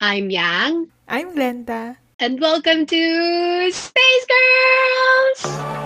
I'm Yang. I'm Glenda. And welcome to Space Girls!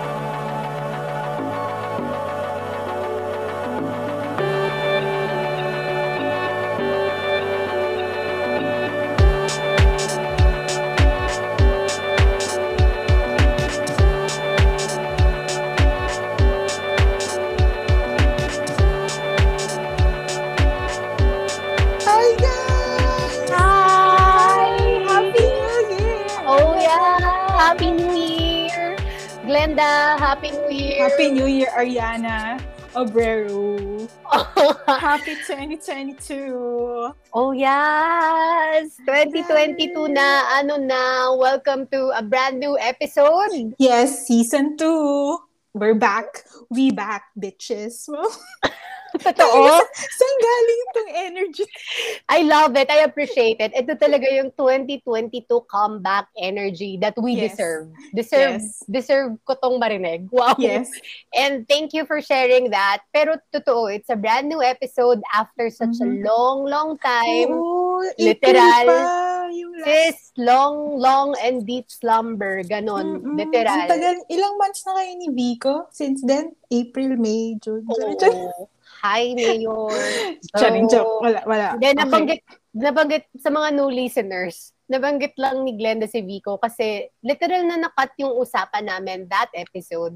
Glenda, Happy New Year! Happy New Year, Ariana Obrero. Happy 2022! Oh, yes! 2022 na, ano na, welcome to a brand new episode. Yes, season 2. We're back. We back, bitches. Totoo? Saan galing itong energy? I love it. I appreciate it. Ito talaga yung 2022 comeback energy that we yes. deserve. Deserve yes. deserve ko tong marinig. Wow. Yes. And thank you for sharing that. Pero totoo, it's a brand new episode after such mm-hmm. a long, long time. Oo, Literal. Sis, long, long and deep slumber. Ganon. Mm-hmm. Literal. Ang tagal, ilang months na kayo ni Vico? Since then, April, May, June. Oo. Hi, Mayor. So, Charing joke. Wala, wala. Then, okay. nabanggit, nabanggit sa mga new listeners, nabanggit lang ni Glenda si Vico kasi literal na nakat yung usapan namin that episode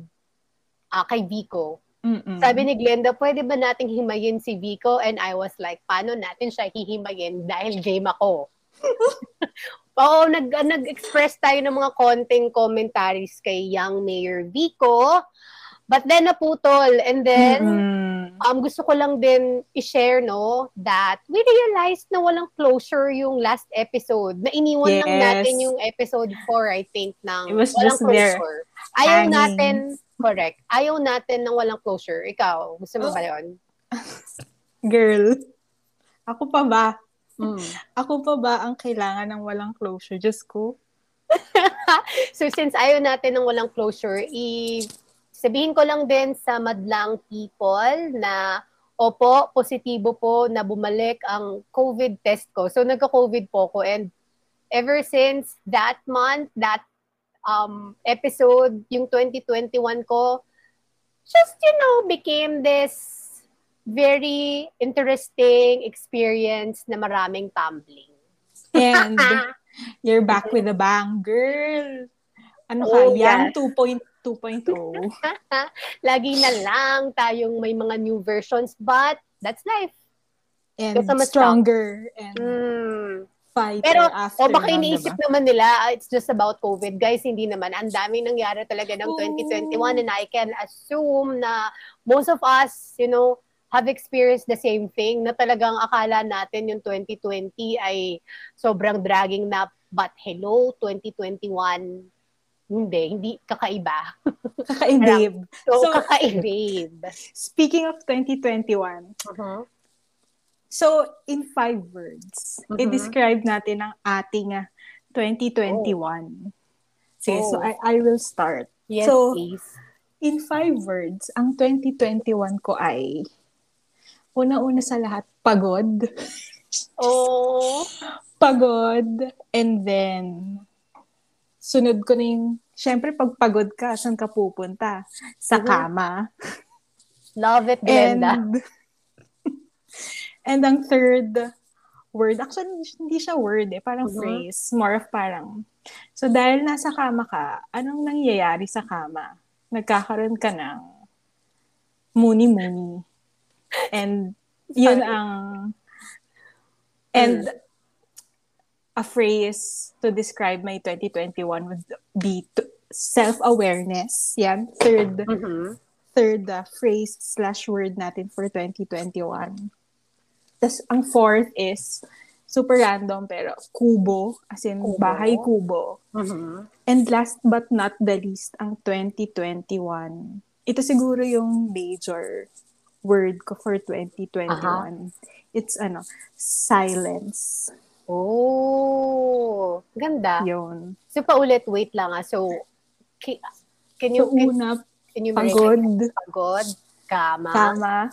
uh, kay Vico. Mm-mm. Sabi ni Glenda, pwede ba nating himayin si Vico? And I was like, paano natin siya hihimayin dahil game ako? Oo, nag, nag-express tayo ng mga konting commentaries kay young Mayor Vico. But then naputol. And then, mm-hmm. um, gusto ko lang din i-share, no, that we realized na walang closure yung last episode. Na iniwan yes. lang natin yung episode 4, I think, ng It was walang just closure. There. Ayaw Hanging. natin, correct, ayaw natin ng walang closure. Ikaw, gusto mo oh. ba yun? Girl, ako pa ba? Mm. Ako pa ba ang kailangan ng walang closure? Just ko? so since ayaw natin ng walang closure, i Sabihin ko lang din sa madlang people na opo, positibo po na bumalik ang COVID test ko. So nagka-COVID po ko and ever since that month, that um, episode, yung 2021 ko, just, you know, became this very interesting experience na maraming tumbling. And you're back with a bang, girl. Ano ka, oh, Yang yeah. 2.0. Lagi na lang tayong may mga new versions, but that's life. And Kasama stronger strong. and mm. fighter Pero, after. o baka iniisip diba? naman nila, ah, it's just about COVID. Guys, hindi naman. Ang daming nangyari talaga ng Ooh. 2021 and I can assume na most of us, you know, have experienced the same thing na talagang akala natin yung 2020 ay sobrang dragging na but hello 2021 hindi, hindi kakaiba. Kakaibib. so, so kakaibib. Speaking of 2021, uh-huh. so in five words, uh-huh. i-describe natin ang ating 2021. Oh. Sige, oh. so I, I will start. Yes, so, please. In five words, ang 2021 ko ay una-una sa lahat, pagod. Oh. pagod. And then, sunod ko na yung, syempre pag pagod ka, saan ka pupunta? Sa kama. Love it, Glenda. And, and ang third word, actually, hindi siya word eh, parang mm-hmm. phrase, more of parang, so dahil nasa kama ka, anong nangyayari sa kama? Nagkakaroon ka ng muni-muni. And yun ang, and mm a phrase to describe my 2021 would be to, self-awareness. Yan, third mm-hmm. third uh, phrase slash word natin for 2021. Tapos, ang fourth is super random pero kubo, as in kubo. bahay kubo. Mm-hmm. And last but not the least, ang 2021. Ito siguro yung major word ko for 2021. Uh-huh. It's ano, silence. Oh, ganda. Yun. So, paulit, wait lang ah. So, can, can you... So, una, can you pagod. Pagod. Kama. Kama.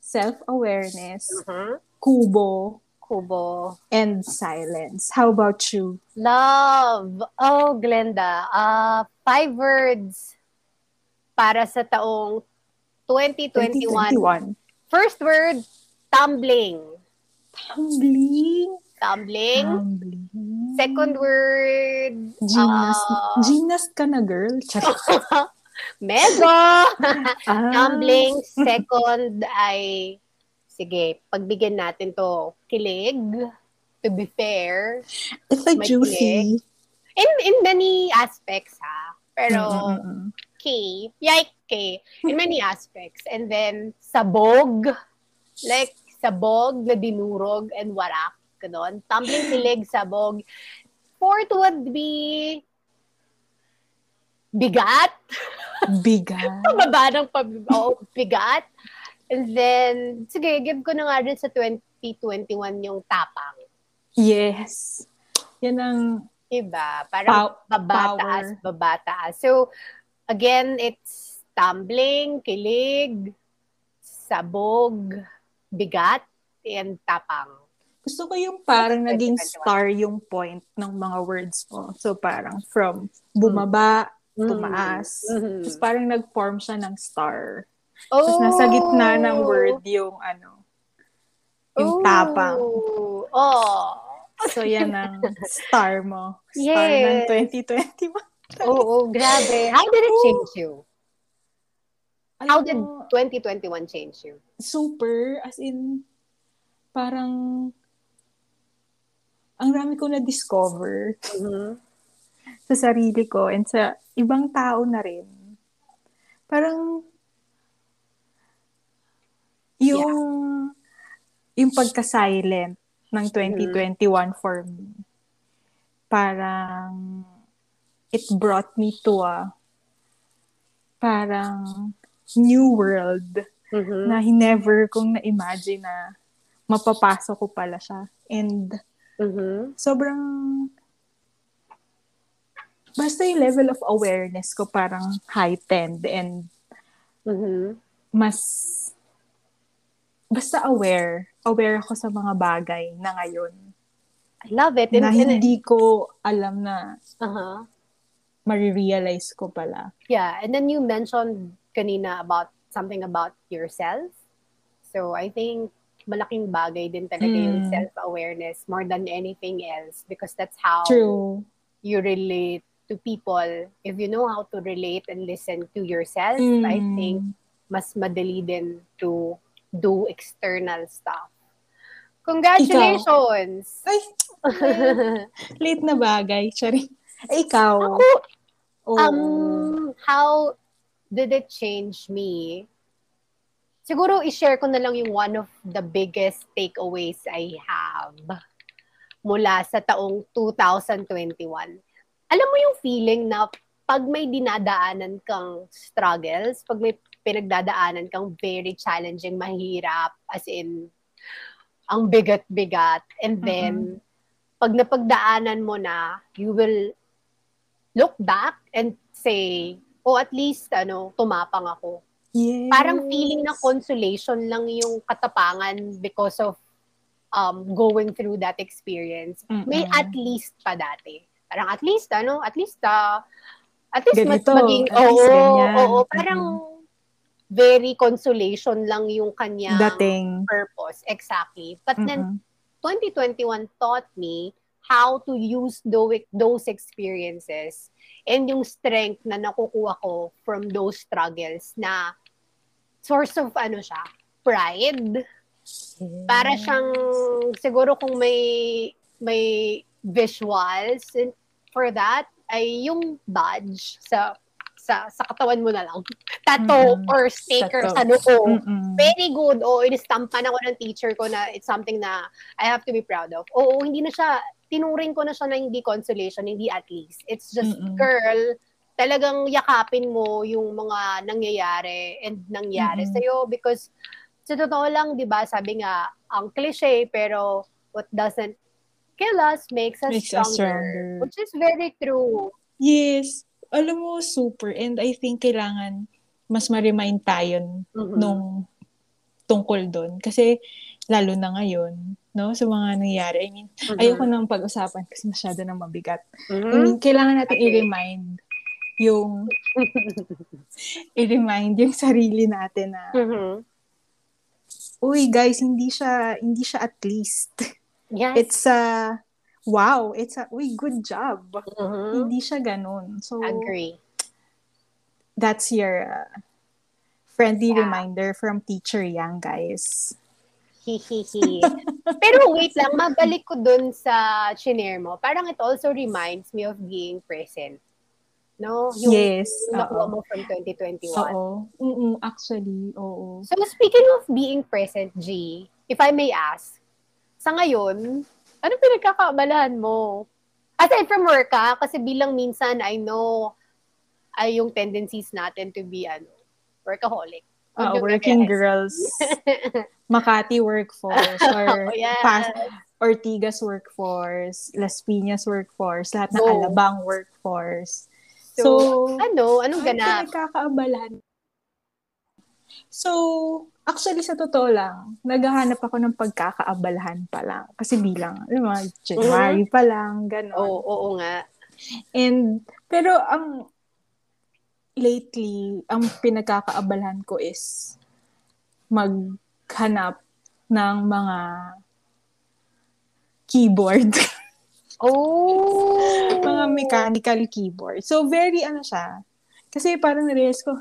Self-awareness. Uh-huh. Kubo. Kubo. And silence. How about you? Love. Oh, Glenda. Uh, five words para sa taong 2021. 2021. First word, tumbling. Tumbling. Tumbling. Tumbling. Second word, Gymnast. ah, Gymnast ka na, girl. Medyo. Ah. Tumbling. Second ay, sige, pagbigyan natin to, kilig. To be fair. It's like juicy. In, in many aspects, ha? Pero, Mm-mm-mm. K, yike K, in many aspects. And then, sabog, like, sabog na dinurog and warak, ganon. Tumbling kilig, sabog. Fourth would be bigat. Bigat. Pababa ng pab- oh, bigat. And then, sige, give ko na nga rin sa 2021 yung tapang. Yes. Yan ang Diba? Parang pow- baba, power. taas, baba, taas. So, again, it's tumbling, kilig, sabog, bigat, and tapang. Gusto ko yung parang naging 2021. star yung point ng mga words mo. So parang from bumaba, tumaas. Mhm. Tapos parang nag-form siya ng star. Oh! Tapos nasa gitna ng word yung ano, yung Oh! tapang. Oh! So yan ang star mo. Star ng Yes. 2021. Oo, oh, grabe. How did it change you? How did mo, 2021 change you? super, as in, parang, ang dami ko na-discover Mhm. sa sarili ko and sa ibang tao na rin. Parang, yung, yung pagka-silent ng 2021 for me, parang, it brought me to a, parang, new world Mhm. na never kong na-imagine na mapapasok ko pala siya. And Mhm. sobrang basta yung level of awareness ko parang heightened and Mhm. mas basta aware. Aware ako sa mga bagay na ngayon. I love it. And, na and- hindi ko alam na uh-huh. marirealize ko pala. Yeah, and then you mentioned kanina about something about yourself. So I think malaking bagay din talaga yung Mm. self-awareness more than anything else because that's how True. you relate to people. If you know how to relate and listen to yourself, Mm. I think mas madali din to do external stuff. Congratulations! Ay, late na bagay. Sorry. Eh, ikaw. Ako, Oo. Um, how did it change me? Siguro i-share ko na lang yung one of the biggest takeaways I have mula sa taong 2021. Alam mo yung feeling na pag may dinadaanan kang struggles, pag may pinagdadaanan kang very challenging, mahirap, as in, ang bigat-bigat, and then, pag napagdaanan mo na, you will look back and say, oh, at least, ano, tumapang ako. Yes. Parang feeling na consolation lang yung katapangan because of um, going through that experience. May Mm-mm. at least pa dati. Parang at least, ano, at least, uh, at least mas Ganito, maging, at least oo, oo, parang very consolation lang yung kanyang Dating. purpose. Exactly. But then, Mm-mm. 2021 taught me how to use tho- those experiences and yung strength na nakukuha ko from those struggles na source of ano siya, pride. Para siyang siguro kung may may visuals and for that ay yung badge sa sa sa katawan mo na lang. Tattoo Mm-mm. or sticker Tattoo. sa noo very good. Oo, inistampan ako ng teacher ko na it's something na I have to be proud of. Oo, hindi na siya, tinuring ko na siya na hindi consolation, hindi at least. It's just, Mm-mm. girl, talagang yakapin mo yung mga nangyayari and nangyari Mm-mm. sa'yo because sa totoo lang, di ba, sabi nga, ang cliche, pero what doesn't kill us makes us, Makes us stronger. stronger. Which is very true. Yes. Alam mo, super. And I think kailangan mas ma-remind tayo Mhm. nung tungkol doon. Kasi lalo na ngayon, no? Sa mga nangyayari. I mean, Mhm. ayoko nang pag-usapan kasi masyado nang mabigat. I Mhm. mean, kailangan natin Okay. i-remind yung i-remind yung sarili natin na Mhm. uy guys, hindi siya hindi siya at least. Yes. It's a wow, it's a uy good job. Mhm. Hindi siya ganun. So Agree. that's your uh, friendly Yeah. reminder from Teacher Yang, guys. Hihihi. Pero wait lang, mabalik ko dun sa chinare mo. Parang it also reminds me of being present. No? Yung yes. yung nakuha mo from 2021. Oo. Mm-mm, actually, oo. So speaking of being present, G, if I may ask, sa ngayon, ano pinagkakaabalahan mo? Aside from work ha, kasi bilang minsan I know ay yung tendencies natin to be ano, workaholic. Uh, working girls, Makati workforce, or Oh, yes. Pas- Ortigas workforce, Las Piñas workforce, lahat ng Go. Alabang workforce. So, So, ano? Anong ang ganap? pinagkakaabalahan. So, actually sa totoo lang, naghahanap ako ng pagkakaabalahan pa lang. Kasi bilang, alam mo, January pa lang, gano'n. Oo, oo nga. And, pero ang, lately, ang pinagkakaabalahan ko is maghanap ng mga keyboard. Oh! mga mechanical keyboard. So, very ano siya. Kasi parang narealize ko,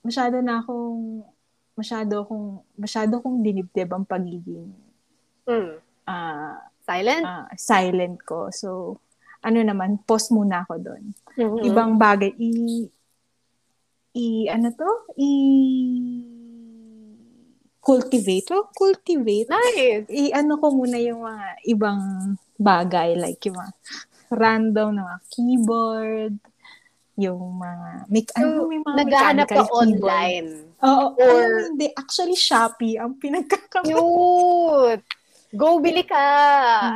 masyado na akong, masyado akong, masyado akong dinibdib ang pagiging Hmm. ah, Silent? ah, silent ko. So, ano naman, pause muna ako doon. Mhm. Ibang bagay, i, i, ano to? I, cultivate. Oh, cultivate. Nice! I, ano ko muna yung mga ibang bagay, like yung mga random na mga keyboard, yung mga, may, So, ano, may mga Naghahanap ka keyboard. online. Oo, Or- or, hindi, actually, Shopee ang pinagkakabit. Cute! Go bili ka!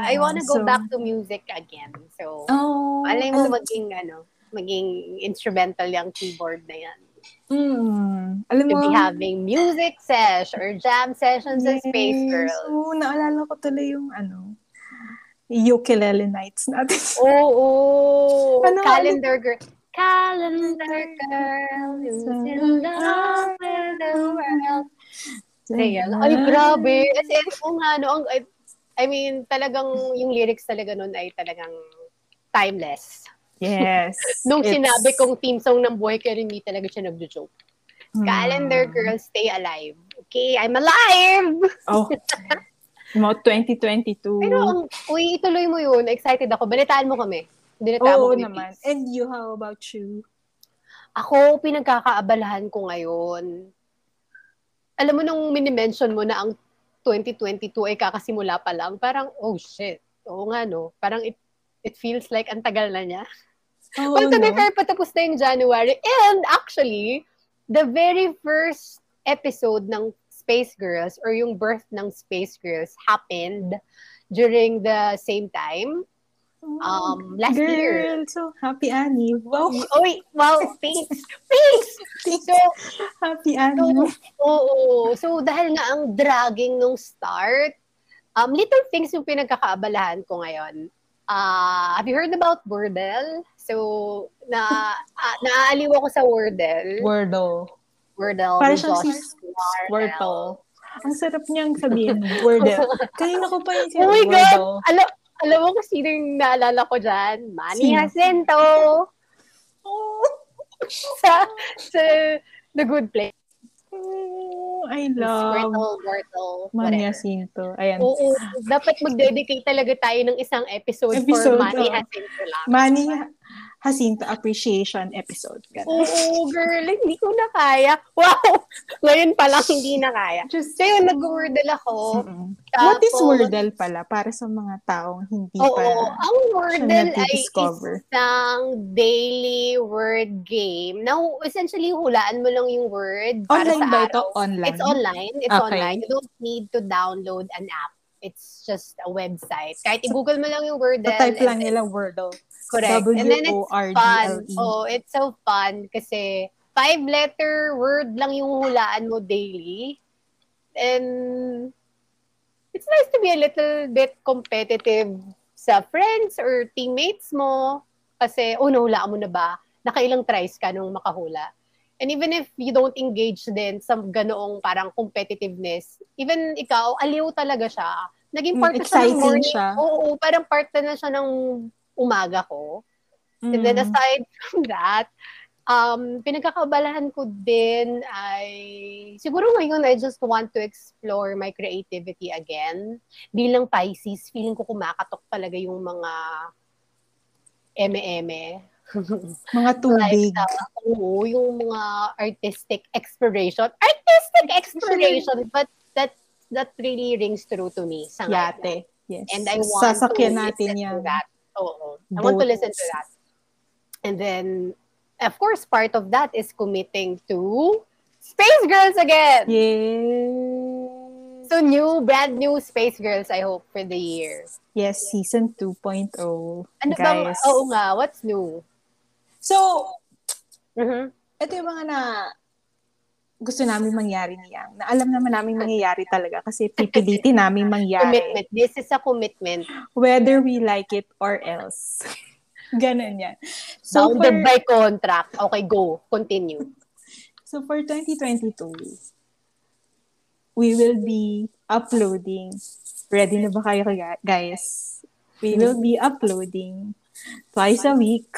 I Oo, wanna go so- back to music again. So, Oh, alay mo alam- maging, ano, maging instrumental yung keyboard na yan. Mm, alam To mo, be having music sesh or jam sessions sa yes. Space Girls. Oo, naalala ko tuloy yung ano, ukulele nights natin. Oo! Ano, calendar girl. Calendar girl, who's in love with the world. Ayan. Ay, grabe. As in, kung ano, ang, I- I mean, talagang yung lyrics talaga nun ay talagang timeless. Yes. Nung It's- sinabi kong team song ng buhay ko, hindi talaga siya nagjo-joke. Hmm. Calendar girl, stay alive. Okay, I'm alive! Oh. Mo 2022. Pero, uy, ituloy mo yun. Excited ako. Balitaan mo kami. Balitaan mo Oo kami, naman. please. And you, how about you? Ako, pinagkakaabalahan ko ngayon. Alam mo, nung minimension mo na ang 2022 ay kakasimula pa lang, parang, oh shit. Oo nga, no? Parang it, it feels like ang tagal na niya. Oo, well, to be no? fair, patapos na yung January. And actually, the very first episode ng Space Girls or yung birth ng Space Girls happened during the same time. Um, last Girl, year. so happy Annie. Wow. Oy, wow, thanks. Thanks! So, happy Annie. Oo. So, dahil nga ang dragging nung start, um, little things yung pinagkakaabalahan ko ngayon. Uh, have you heard about Wordle? So, na, uh, naaaliw ako sa Wordle. Wordle. Wordle. Para siyang si Squirtle. Ang sarap niyang sabihin. Wordle. Kanina ko pa yung Oh my God! Wordle. Alam, alam mo kung sino yung naalala ko dyan? Manny Sino? Jacinto. Oh, sa, sa The Good Place. oh, I love Squirtle, Wordle, Mania whatever. Ayan. Oo, dapat mag-dedicate talaga tayo ng isang episode, Episode, for Manny. Jacinto lang. Manny Jacinto Appreciation episode. Ganun. Oo, girl, hindi ko na kaya. Wow! Ngayon pa lang hindi na kaya. Just, yun, nag-wordle ako. Mm-mm. What is Tapos- Wordle pala para sa mga taong hindi Oo, pa ang Wordle ay isang daily word game. Now, essentially, hulaan mo lang yung word para Online sa ba ito? Online? It's online. It's Okay. online. You don't need to download an app. It's just a website. Kahit i-google mo lang yung Wordle. So, type lang nila Wordle. Correct. And then it's fun. W-O-R-D-L-E. Oh, it's so fun kasi five-letter word lang yung hulaan mo daily. And it's nice to be a little bit competitive sa friends or teammates mo. Kasi, oh, nahula mo na ba? Nakailang tries ka nung makahula. And even if you don't engage din sa ganoong parang competitiveness, even ikaw, aliw talaga siya. Naging part Mm, na siya ng exciting morning. siya. Oo, parang part na siya ng umaga ko. And then Mm. aside from that, um, pinagkakabalahan ko din ay, siguro ngayon I just want to explore my creativity again. Bilang Pisces, feeling ko kumakatok talaga yung mga eme-eme. Mga tubig. Like, uh, oo, yung mga artistic exploration. Artistic exploration, but that that really rings true to me sa. Yate. Yes. And I want Sasakyan to natin yan. that. Oo. I want to listen to that. And then, of course, part of that is committing to Space Girls again. Yes. So new, brand new Space Girls, I hope, for the year. Yes, season 2.0. Ano bang, guys. oo nga, what's new? So, Mhm. ito yung mga na gusto namin mangyari niya. Na alam naman namin mangyayari talaga kasi pipilitin namin mangyari. Commitment. This is a commitment. Whether we like it or else. Ganon yan. So for, Bounded by contract. Okay, go. Continue. so for 2022, we will be uploading. Ready na ba kayo guys? We will be uploading twice a week.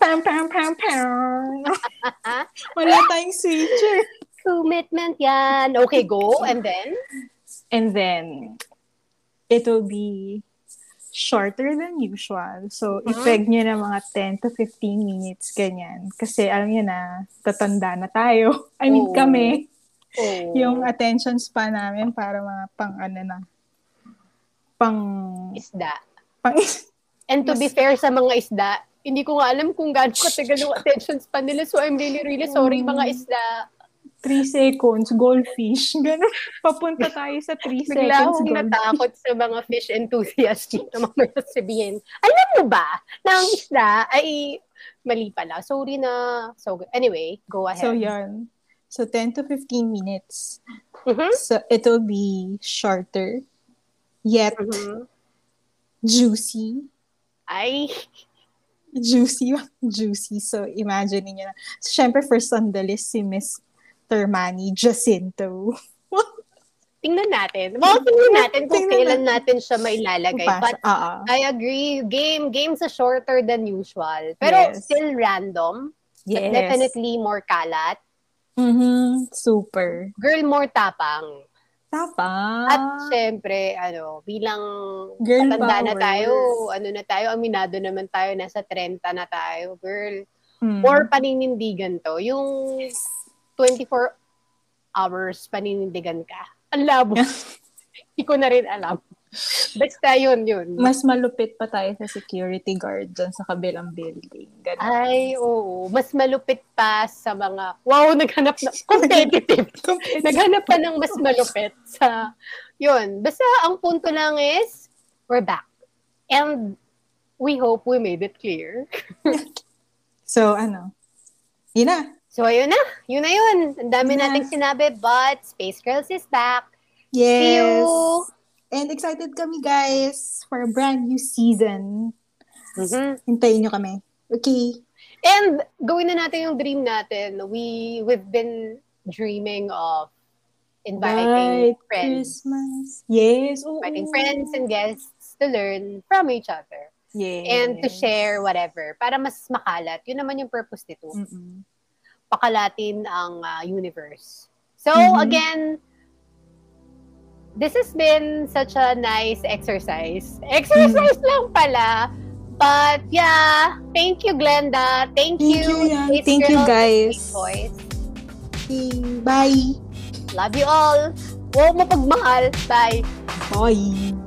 Pam, pam, pam, pam. Wala tayong switcher. Commitment yan. Okay, go. And then? And then, it will be shorter than usual. So, Mhm. i-peg nyo na mga 10 to 15 minutes, ganyan. Kasi alam nyo na, tatanda na tayo. I mean, Oo. kami, Oh. yung attention span namin para mga pang ano na, pang, isda. pang, And to be fair sa mga isda, hindi ko nga alam kung gaano katagal yung attention span nila. So I'm really, really sorry Mm. mga isda. 3 seconds, goldfish. Ganun. Papunta tayo sa 3 Bigla seconds, akong goldfish. natakot sa mga fish enthusiasts na mamaya sabihin, alam mo ba na ang isda ay mali pala. Sorry na. So, anyway, go ahead. So, yun. So, 10 to 15 minutes. Mhm. So, it will be shorter, yet Mhm. juicy. Ay, Juicy, juicy. So, imagine niyo na. So, syempre, first on the list, si Miss Termani Jacinto. tingnan natin. Well, tingnan natin kung Tingnan kailan natin siya mailalagay. But ah. I agree. Game, games are shorter than usual. Pero Yes. still random. But Yes. definitely more kalat. Mhm, Super. Girl, more tapang. Tapang. At syempre, ano, bilang Girl matanda na power. tayo, ano na tayo, aminado naman tayo, nasa 30 na tayo, girl. Mm. Or paninindigan to. Yung 24 hours paninindigan ka. Ang labo. Hindi ko na rin alam. Basta yun, yun. Mas malupit pa tayo sa security guard dyan sa kabilang building. Ganun. Ay, oo. Mas malupit pa sa mga, wow, naghanap na, competitive. naghanap pa ng mas malupit sa, yun. Basta ang punto lang is, we're back. And we hope we made it clear. So, ano? Yun na. So, ayun na. Yun na yun. Ang dami na. nating sinabi, but Space Girls is back. Yes. See you! And excited kami, guys, for a brand new season. Mhm. Hintayin nyo kami. Okay. And gawin na natin yung dream natin. We, we've been dreaming of inviting Right, friends. Christmas. Yes. oo. Inviting friends and guests to learn from each other. Yes. And to share whatever. Para mas makalat. Yun naman yung purpose nito. Mm-mm. Pakalatin ang ah, universe. So, Mhm. again, this has been such a nice exercise. Exercise Mm. lang pala. But yeah, thank you, Glenda. Thank, Thank you. you, Thank you, guys. Okay, bye. Love you all. Huwag mo pagmahal. Bye. Bye.